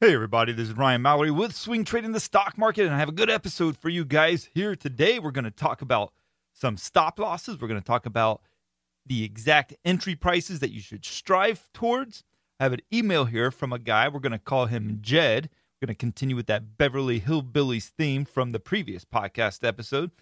Hey, everybody, this is Ryan Mallory with Swing Trading the Stock Market, and I have a good episode for you guys here today. We're going to talk about some stop losses, we're going to talk about the exact entry prices that you should strive towards. I have an email here from a guy. We're going to call him Jed. We're going to continue with that Beverly Hillbillies theme from the previous podcast episode.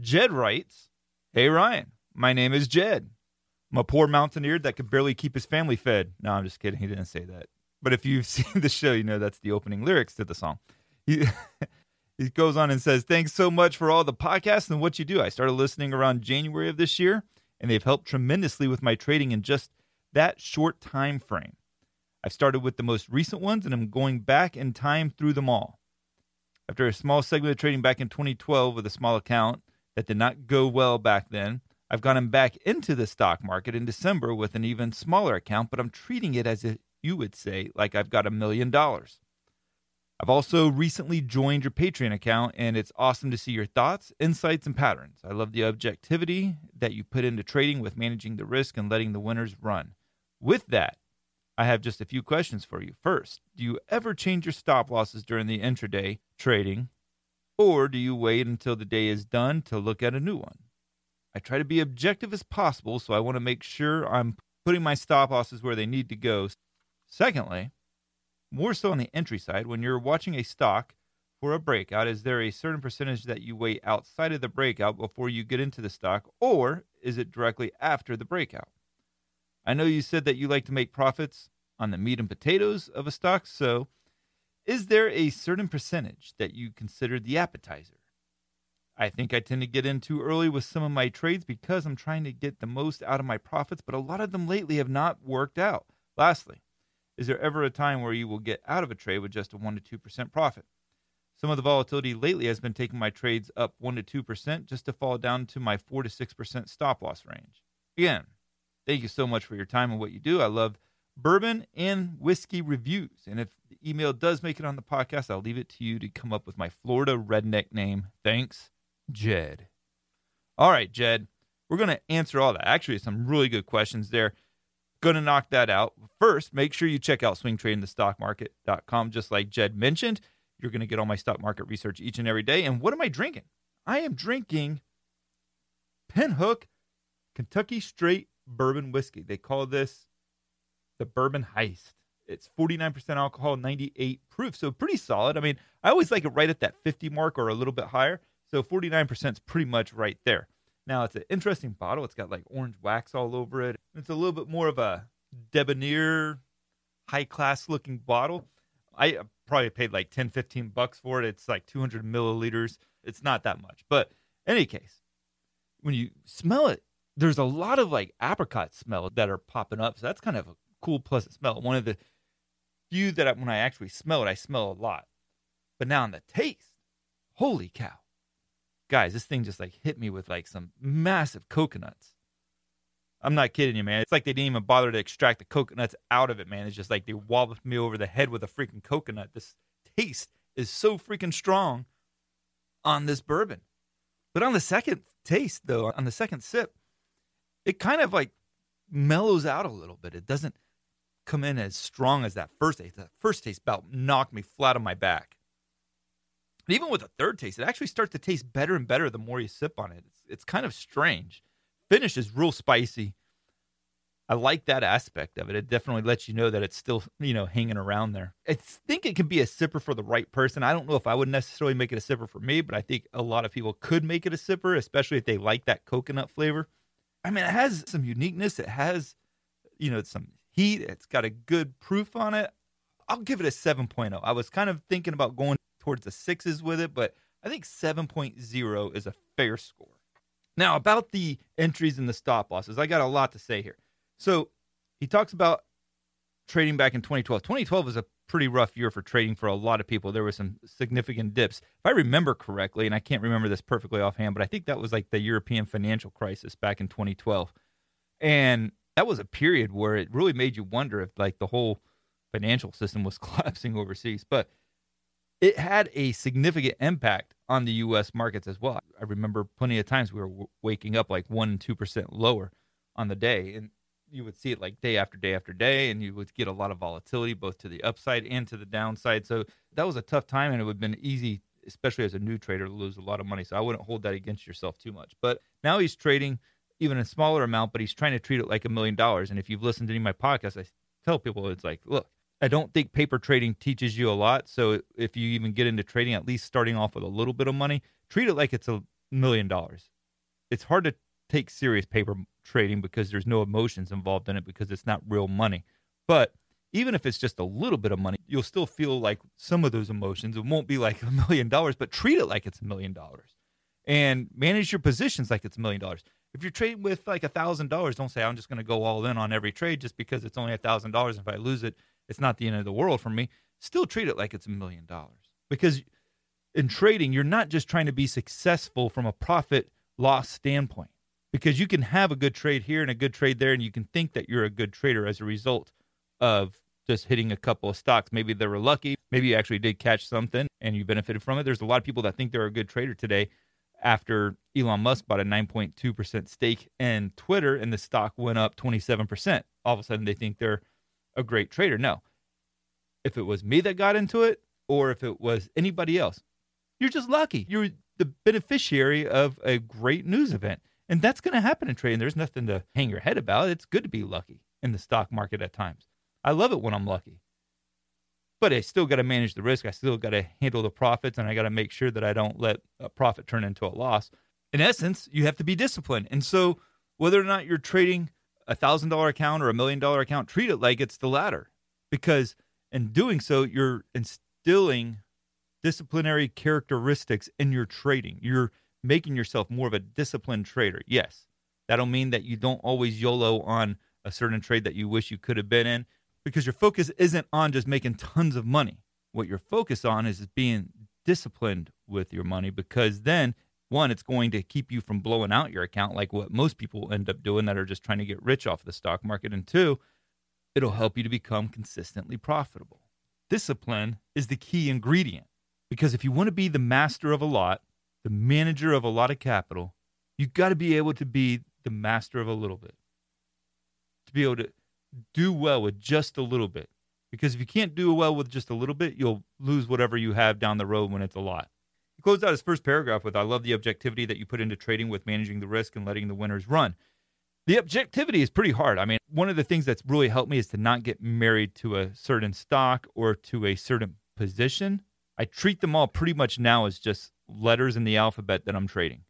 Jed writes Hey, Ryan, my name is Jed. I'm a poor mountaineer that could barely keep his family fed. No, I'm just kidding. He didn't say that. But if you've seen the show, you know that's the opening lyrics to the song. He, he goes on and says, Thanks so much for all the podcasts and what you do. I started listening around January of this year, and they've helped tremendously with my trading in just that short time frame. I've started with the most recent ones, and I'm going back in time through them all. After a small segment of trading back in 2012 with a small account that did not go well back then, I've gotten back into the stock market in December with an even smaller account, but I'm treating it as if you would say, like I've got a million dollars. I've also recently joined your Patreon account, and it's awesome to see your thoughts, insights, and patterns. I love the objectivity that you put into trading with managing the risk and letting the winners run. With that, I have just a few questions for you. First, do you ever change your stop losses during the intraday trading, or do you wait until the day is done to look at a new one? I try to be objective as possible, so I want to make sure I'm putting my stop losses where they need to go. Secondly, more so on the entry side, when you're watching a stock for a breakout, is there a certain percentage that you wait outside of the breakout before you get into the stock, or is it directly after the breakout? I know you said that you like to make profits on the meat and potatoes of a stock, so is there a certain percentage that you consider the appetizer? I think I tend to get in too early with some of my trades because I'm trying to get the most out of my profits, but a lot of them lately have not worked out. Lastly, is there ever a time where you will get out of a trade with just a 1 to 2% profit? Some of the volatility lately has been taking my trades up 1 to 2% just to fall down to my 4 to 6% stop loss range. Again, thank you so much for your time and what you do. I love bourbon and whiskey reviews. And if the email does make it on the podcast, I'll leave it to you to come up with my Florida redneck name. Thanks. Jed. All right, Jed, we're going to answer all that. Actually, some really good questions there. Going to knock that out. First, make sure you check out swingtradingthestockmarket.com. Just like Jed mentioned, you're going to get all my stock market research each and every day. And what am I drinking? I am drinking Pinhook Kentucky Straight Bourbon Whiskey. They call this the Bourbon Heist. It's 49% alcohol, 98 proof. So pretty solid. I mean, I always like it right at that 50 mark or a little bit higher. So 49% is pretty much right there. Now, it's an interesting bottle. It's got like orange wax all over it. It's a little bit more of a debonair, high class looking bottle. I probably paid like 10, 15 bucks for it. It's like 200 milliliters. It's not that much. But in any case, when you smell it, there's a lot of like apricot smell that are popping up. So that's kind of a cool, pleasant smell. One of the few that I, when I actually smell it, I smell a lot. But now on the taste, holy cow guys, this thing just like hit me with like some massive coconuts. I'm not kidding you, man. It's like they didn't even bother to extract the coconuts out of it, man. It's just like they walloped me over the head with a freaking coconut. This taste is so freaking strong on this bourbon. But on the second taste, though, on the second sip, it kind of like mellows out a little bit. It doesn't come in as strong as that first taste. That first taste about knocked me flat on my back. Even with a third taste, it actually starts to taste better and better the more you sip on it. It's, it's kind of strange. Finish is real spicy. I like that aspect of it. It definitely lets you know that it's still, you know, hanging around there. I think it can be a sipper for the right person. I don't know if I would necessarily make it a sipper for me, but I think a lot of people could make it a sipper, especially if they like that coconut flavor. I mean, it has some uniqueness. It has, you know, some heat. It's got a good proof on it. I'll give it a 7.0. I was kind of thinking about going towards the sixes with it, but I think 7.0 is a fair score. Now, about the entries and the stop losses, I got a lot to say here. So he talks about trading back in 2012. 2012 was a pretty rough year for trading for a lot of people. There were some significant dips. If I remember correctly, and I can't remember this perfectly offhand, but I think that was like the European financial crisis back in 2012. And that was a period where it really made you wonder if like the whole financial system was collapsing overseas. But it had a significant impact on the U.S. markets as well. I remember plenty of times we were waking up like one, two percent lower on the day, and you would see it like day after day after day, and you would get a lot of volatility both to the upside and to the downside. So that was a tough time, and it would have been easy, especially as a new trader, to lose a lot of money. So I wouldn't hold that against yourself too much. But now he's trading even a smaller amount, but he's trying to treat it like a million dollars. And if you've listened to any of my podcasts, I tell people it's like, look, I don't think paper trading teaches you a lot. So if you even get into trading, at least starting off with a little bit of money, treat it like it's a million dollars. It's hard to take serious paper trading because there's no emotions involved in it because it's not real money. But even if it's just a little bit of money, you'll still feel like some of those emotions. It won't be like a million dollars, but treat it like it's a million dollars and manage your positions like it's a million dollars. If you're trading with like a thousand dollars, don't say I'm just going to go all in on every trade just because it's only a thousand dollars. If I lose it, it's not the end of the world for me. Still treat it like it's a million dollars because in trading, you're not just trying to be successful from a profit loss standpoint because you can have a good trade here and a good trade there, and you can think that you're a good trader as a result of just hitting a couple of stocks. Maybe they were lucky. Maybe you actually did catch something and you benefited from it. There's a lot of people that think they're a good trader today after Elon Musk bought a 9.2% stake in Twitter and the stock went up 27%. All of a sudden, they think they're a great trader. No. If it was me that got into it or if it was anybody else, you're just lucky. You're the beneficiary of a great news event. And that's going to happen in trading. There's nothing to hang your head about. It's good to be lucky in the stock market at times. I love it when I'm lucky. But I still got to manage the risk. I still got to handle the profits and I got to make sure that I don't let a profit turn into a loss. In essence, you have to be disciplined. And so, whether or not you're trading a thousand dollar account or a million dollar account, treat it like it's the latter. Because in doing so, you're instilling disciplinary characteristics in your trading. You're making yourself more of a disciplined trader. Yes, that'll mean that you don't always YOLO on a certain trade that you wish you could have been in because your focus isn't on just making tons of money. What you're focused on is being disciplined with your money because then one, it's going to keep you from blowing out your account like what most people end up doing that are just trying to get rich off the stock market. And two, it'll help you to become consistently profitable. Discipline is the key ingredient because if you want to be the master of a lot, the manager of a lot of capital, you've got to be able to be the master of a little bit. To be able to do well with just a little bit. Because if you can't do well with just a little bit, you'll lose whatever you have down the road when it's a lot. Closed out his first paragraph with I love the objectivity that you put into trading with managing the risk and letting the winners run. The objectivity is pretty hard. I mean, one of the things that's really helped me is to not get married to a certain stock or to a certain position. I treat them all pretty much now as just letters in the alphabet that I'm trading.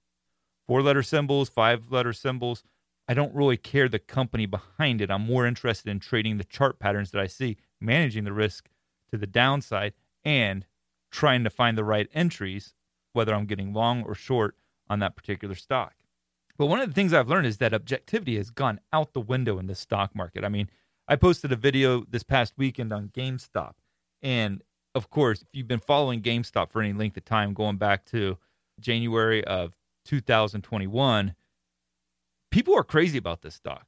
Four letter symbols, five letter symbols. I don't really care the company behind it. I'm more interested in trading the chart patterns that I see, managing the risk to the downside, and trying to find the right entries, whether I'm getting long or short on that particular stock. But one of the things I've learned is that objectivity has gone out the window in the stock market. I mean, I posted a video this past weekend on GameStop, and of course, if you've been following GameStop for any length of time, going back to January of 2021, people are crazy about this stock.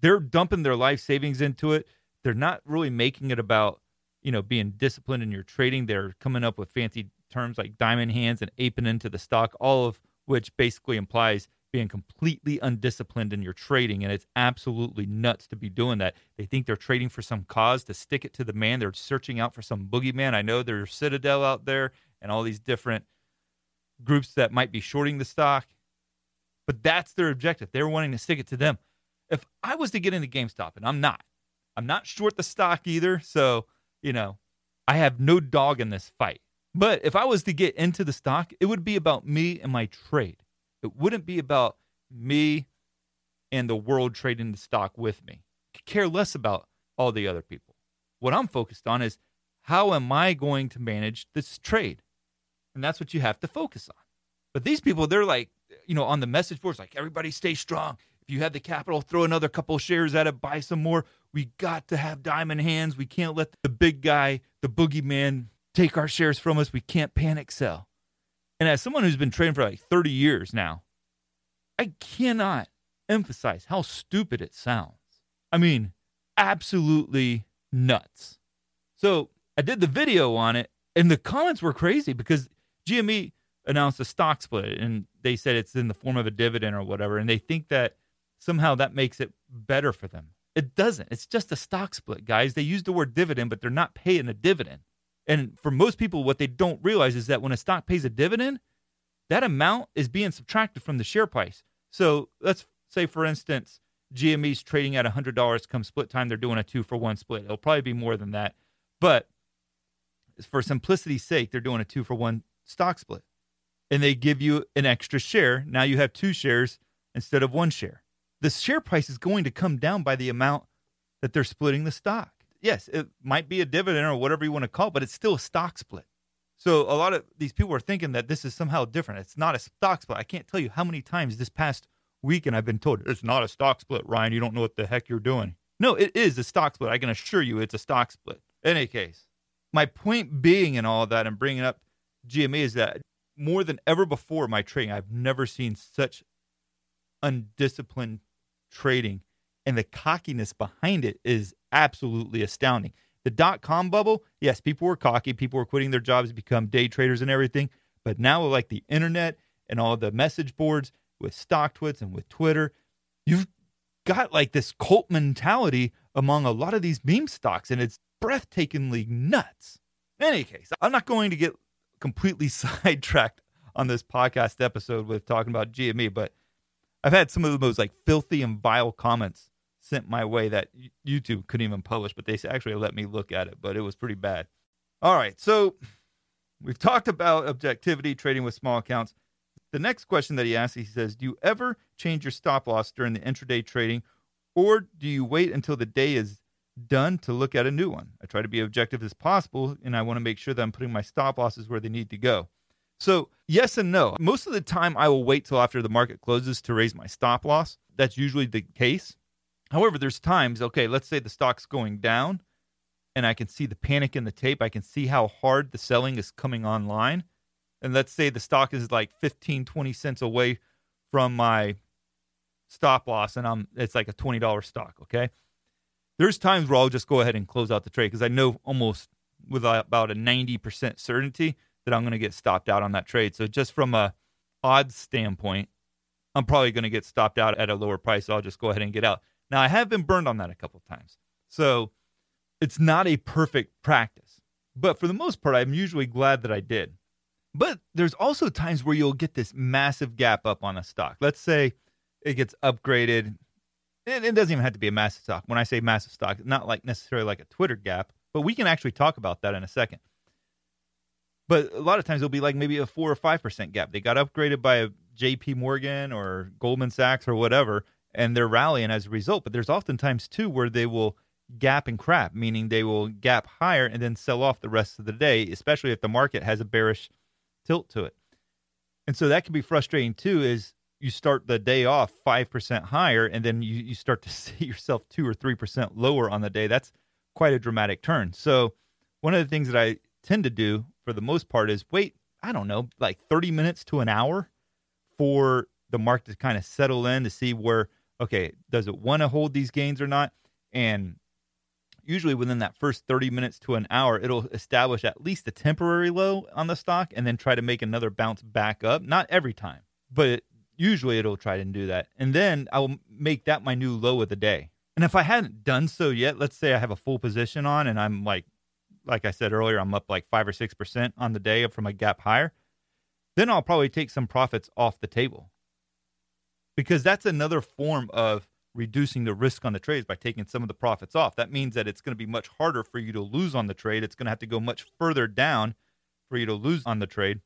They're dumping their life savings into it. They're not really making it about, you know, being disciplined in your trading. They're coming up with fancy terms like diamond hands and aping into the stock, all of which basically implies being completely undisciplined in your trading. And it's absolutely nuts to be doing that. They think they're trading for some cause to stick it to the man. They're searching out for some boogeyman. I know there's Citadel out there and all these different groups that might be shorting the stock, but that's their objective. They're wanting to stick it to them. if I was to get into GameStop, and I'm not, I'm not short the stock either. So, you know, I have no dog in this fight. But if I was to get into the stock, it would be about me and my trade. It wouldn't be about me and the world trading the stock with me. I care less about all the other people. What I'm focused on is how am I going to manage this trade? And that's what you have to focus on. But these people, they're like, you know, on the message boards, like, everybody stay strong. If you have the capital, throw another couple shares at it, buy some more. We got to have diamond hands. We can't let the big guy, the boogeyman, take our shares from us. We can't panic sell. And as someone who's been trading for like 30 years now, I cannot emphasize how stupid it sounds. I mean, absolutely nuts. So I did the video on it, and the comments were crazy because GME announced a stock split and they said it's in the form of a dividend or whatever. And they think that somehow that makes it better for them. It doesn't. It's just a stock split, guys. They use the word dividend, but they're not paying a dividend. And for most people, what they don't realize is that when a stock pays a dividend, that amount is being subtracted from the share price. So let's say, for instance, GME's trading at $100 come split time. They're doing a two for one split. It'll probably be more than that. But for simplicity's sake, they're doing a two for one stock split. And they give you an extra share. Now you have two shares instead of one share. The share price is going to come down by the amount that they're splitting the stock. Yes, it might be a dividend or whatever you want to call it, but it's still a stock split. So a lot of these people are thinking that this is somehow different. It's not a stock split. I can't tell you how many times this past weekend I've been told it's not a stock split, Ryan. You don't know what the heck you're doing. No, it is a stock split. I can assure you it's a stock split. In any case, my point being in all that and bringing up GME is that more than ever before my trading, I've never seen such undisciplined trading, and the cockiness behind it is absolutely astounding. The dot com bubble, yes, people were cocky, people were quitting their jobs to become day traders and everything, but now with like the internet and all the message boards with stock StockTwits and with Twitter, you've got like this cult mentality among a lot of these meme stocks, and it's breathtakingly nuts. In any case, I'm not going to get completely sidetracked on this podcast episode with talking about GME, but I've had some of the most like filthy and vile comments sent my way that YouTube couldn't even publish, but they actually let me look at it, but it was pretty bad. All right, so we've talked about objectivity, trading with small accounts. The next question that he asks, he says, Do you ever change your stop loss during the intraday trading, or do you wait until the day is done to look at a new one. I try to be objective as possible, and I want to make sure that I'm putting my stop losses where they need to go. So, yes and no. Most of the time, I will wait till after the market closes to raise my stop loss. That's usually the case. However, there's times, okay, let's say the stock's going down and I can see the panic in the tape. I can see how hard the selling is coming online. And let's say the stock is like 15, 20 cents away from my stop loss and I'm it's like a $20 stock, okay? there's times where I'll just go ahead and close out the trade because I know almost with about a 90% certainty that I'm going to get stopped out on that trade. So just from a odds standpoint, I'm probably going to get stopped out at a lower price. So I'll just go ahead and get out. Now I have been burned on that a couple of times. So it's not a perfect practice. But for the most part, I'm usually glad that I did. But there's also times where you'll get this massive gap up on a stock. Let's say it gets upgraded it, it doesn't even have to be a massive stock. When I say massive stock, not like necessarily like a Twitter gap, but we can actually talk about that in a second. But a lot of times it'll be like maybe a four or five percent gap. They got upgraded by a J.P. Morgan or Goldman Sachs or whatever, and they're rallying as a result. But there's oftentimes too where they will gap and crap, meaning they will gap higher and then sell off the rest of the day, especially if the market has a bearish tilt to it. And so that can be frustrating too. Is you start the day off 5% higher and then you, you start to see yourself 2 or 3% lower on the day that's quite a dramatic turn so one of the things that i tend to do for the most part is wait i don't know like 30 minutes to an hour for the market to kind of settle in to see where okay does it want to hold these gains or not and usually within that first 30 minutes to an hour it'll establish at least a temporary low on the stock and then try to make another bounce back up not every time but usually it'll try to do that. And then I'll make that my new low of the day. And if I hadn't done so yet, let's say I have a full position on and I'm like, like I said earlier, I'm up like five or 6% on the day from a gap higher, then I'll probably take some profits off the table because that's another form of reducing the risk on the trades by taking some of the profits off. That means that it's going to be much harder for you to lose on the trade. It's going to have to go much further down for you to lose on the trade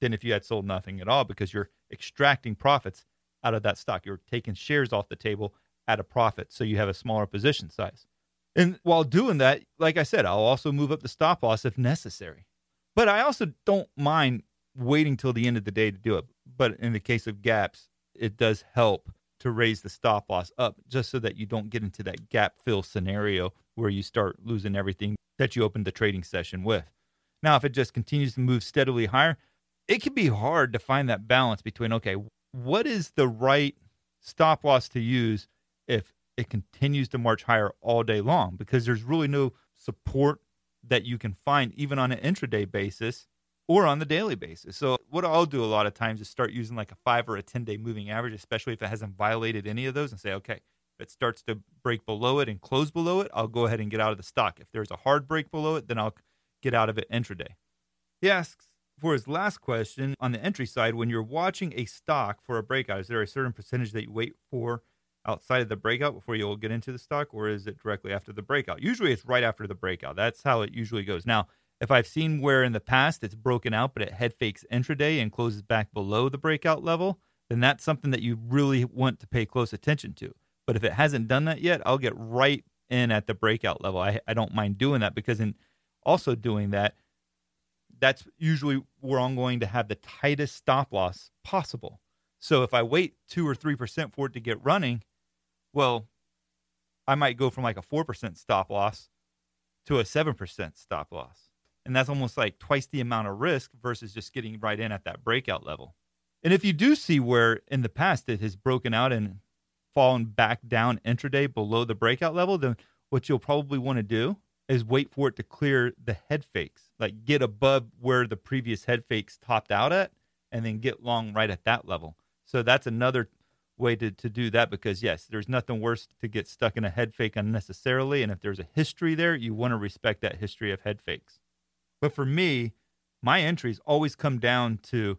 than if you had sold nothing at all because you're extracting profits out of that stock. You're taking shares off the table at a profit, so you have a smaller position size. And while doing that, like I said, I'll also move up the stop loss if necessary. But I also don't mind waiting till the end of the day to do it. But in the case of gaps, it does help to raise the stop loss up just so that you don't get into that gap fill scenario where you start losing everything that you opened the trading session with. Now, if it just continues to move steadily higher, it can be hard to find that balance between, okay, what is the right stop loss to use if it continues to march higher all day long? Because there's really no support that you can find even on an intraday basis or on the daily basis. So what I'll do a lot of times is start using like a five or a 10 day moving average, especially if it hasn't violated any of those and say, okay, if it starts to break below it and close below it, I'll go ahead and get out of the stock. If there's a hard break below it, then I'll get out of it intraday. He asks for his last question on the entry side, when you're watching a stock for a breakout, is there a certain percentage that you wait for outside of the breakout before you'll get into the stock, or is it directly after the breakout? Usually it's right after the breakout. That's how it usually goes. Now, if I've seen where in the past it's broken out, but it head fakes intraday and closes back below the breakout level, then that's something that you really want to pay close attention to. But if it hasn't done that yet, I'll get right in at the breakout level. I, I don't mind doing that because in also doing that, that's usually where I'm going to have the tightest stop loss possible. So if I wait two or three percent for it to get running, well, I might go from like a four percent stop loss to a seven percent stop loss. And that's almost like twice the amount of risk versus just getting right in at that breakout level. And if you do see where in the past it has broken out and fallen back down intraday below the breakout level, then what you'll probably want to do is wait for it to clear the head fakes, like get above where the previous head fakes topped out at, and then get long right at that level. So that's another way to, to do that because, yes, there's nothing worse to get stuck in a head fake unnecessarily. And if there's a history there, you want to respect that history of head fakes. But for me, my entries always come down to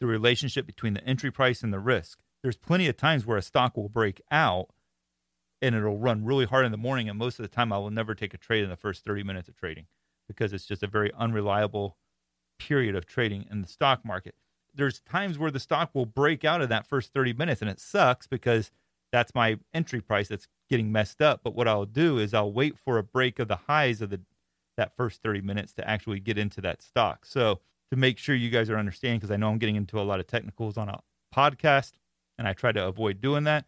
the relationship between the entry price and the risk. There's plenty of times where a stock will break out and it'll run really hard in the morning. And most of the time, I will never take a trade in the first 30 minutes of trading because it's just a very unreliable period of trading in the stock market. There's times where the stock will break out of that first 30 minutes and it sucks because that's my entry price that's getting messed up. But what I'll do is I'll wait for a break of the highs of the that first 30 minutes to actually get into that stock. So, to make sure you guys are understanding, because I know I'm getting into a lot of technicals on a podcast and I try to avoid doing that.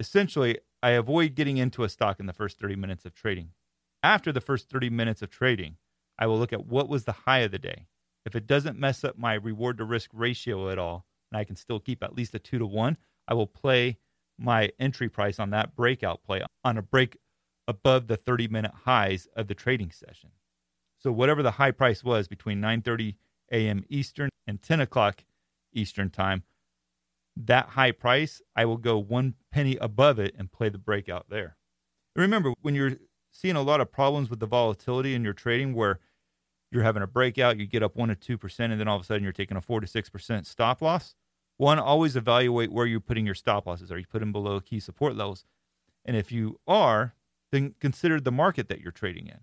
Essentially, I avoid getting into a stock in the first 30 minutes of trading. After the first 30 minutes of trading, I will look at what was the high of the day. If it doesn't mess up my reward to risk ratio at all, and I can still keep at least a two to one, I will play my entry price on that breakout play on a break above the 30 minute highs of the trading session. So whatever the high price was between 9:30 a.m. Eastern and 10 o'clock Eastern time, that high price, I will go one penny above it and play the breakout there. remember, when you're seeing a lot of problems with the volatility in your trading where you're having a breakout, you get up one to two percent, and then all of a sudden you're taking a four to six percent stop loss. One, always evaluate where you're putting your stop losses. Are you putting below key support levels? And if you are, then consider the market that you're trading in.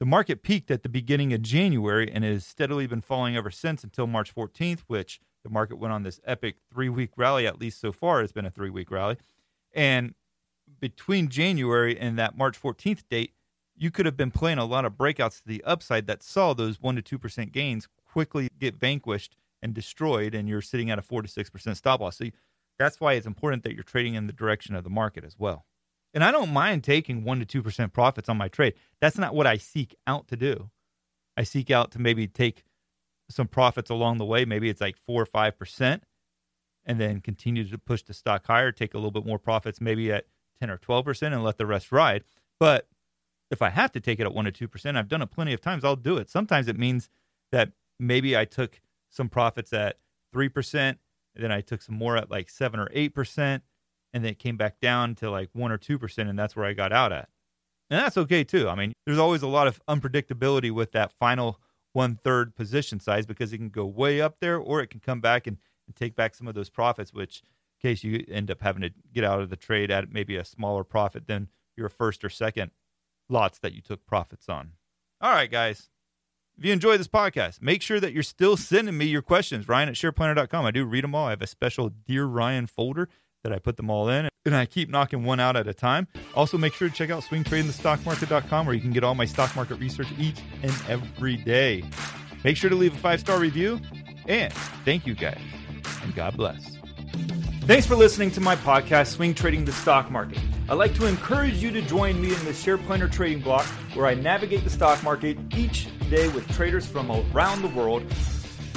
The market peaked at the beginning of January and has steadily been falling ever since until March 14th, which the market went on this epic three week rally, at least so far, it's been a three week rally. And between January and that March 14th date, you could have been playing a lot of breakouts to the upside that saw those 1% to 2% gains quickly get vanquished and destroyed, and you're sitting at a 4 to 6% stop loss. So that's why it's important that you're trading in the direction of the market as well. And I don't mind taking 1% to 2% profits on my trade. That's not what I seek out to do. I seek out to maybe take some profits along the way. Maybe it's like 4 or 5%, and then continue to push the stock higher, take a little bit more profits, maybe at 10 or 12%, and let the rest ride. But if I have to take it at 1 or 2%, I've done it plenty of times, I'll do it. Sometimes it means that maybe I took some profits at 3%, then I took some more at like 7 or 8% and then it came back down to like one or two percent, and that's where I got out at. And that's okay too. I mean, there's always a lot of unpredictability with that final one third position size because it can go way up there or it can come back and, and take back some of those profits, which in case you end up having to get out of the trade at maybe a smaller profit than your first or second lots that you took profits on. All right, guys. If you enjoy this podcast, make sure that you're still sending me your questions. Ryan at shareplanner.com. I do read them all. I have a special Dear Ryan folder that I put them all in, and I keep knocking one out at a time. Also, make sure to check out swingtradingthestockmarket.com where you can get all my stock market research each and every day. Make sure to leave a five star review, and thank you guys, and God bless. Thanks for listening to my podcast, Swing Trading the Stock Market. I'd like to encourage you to join me in the Share Planner Trading Block, where I navigate the stock market each day with traders from around the world.